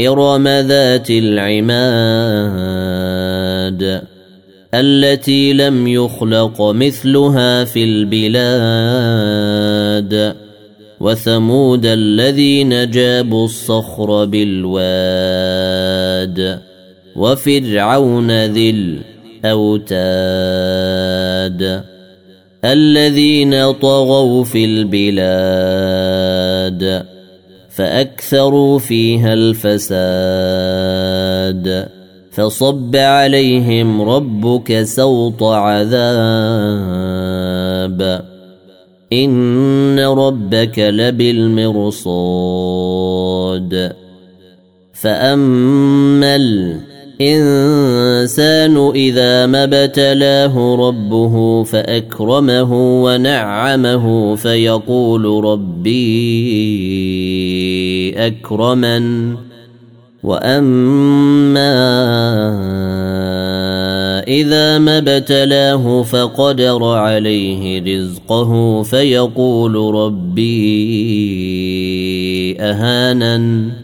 ارم ذات العماد التي لم يخلق مثلها في البلاد وثمود الذين جابوا الصخر بالواد وفرعون ذي الاوتاد الذين طغوا في البلاد فأكثروا فيها الفساد. فصب عليهم ربك سوط عذاب. إن ربك لبالمرصاد. فأما الإنسان إذا ما ابتلاه ربه فأكرمه ونعمه فيقول ربي أكرمن. وأما إذا ما ابتلاه فقدر عليه رزقه فيقول ربي أهانن.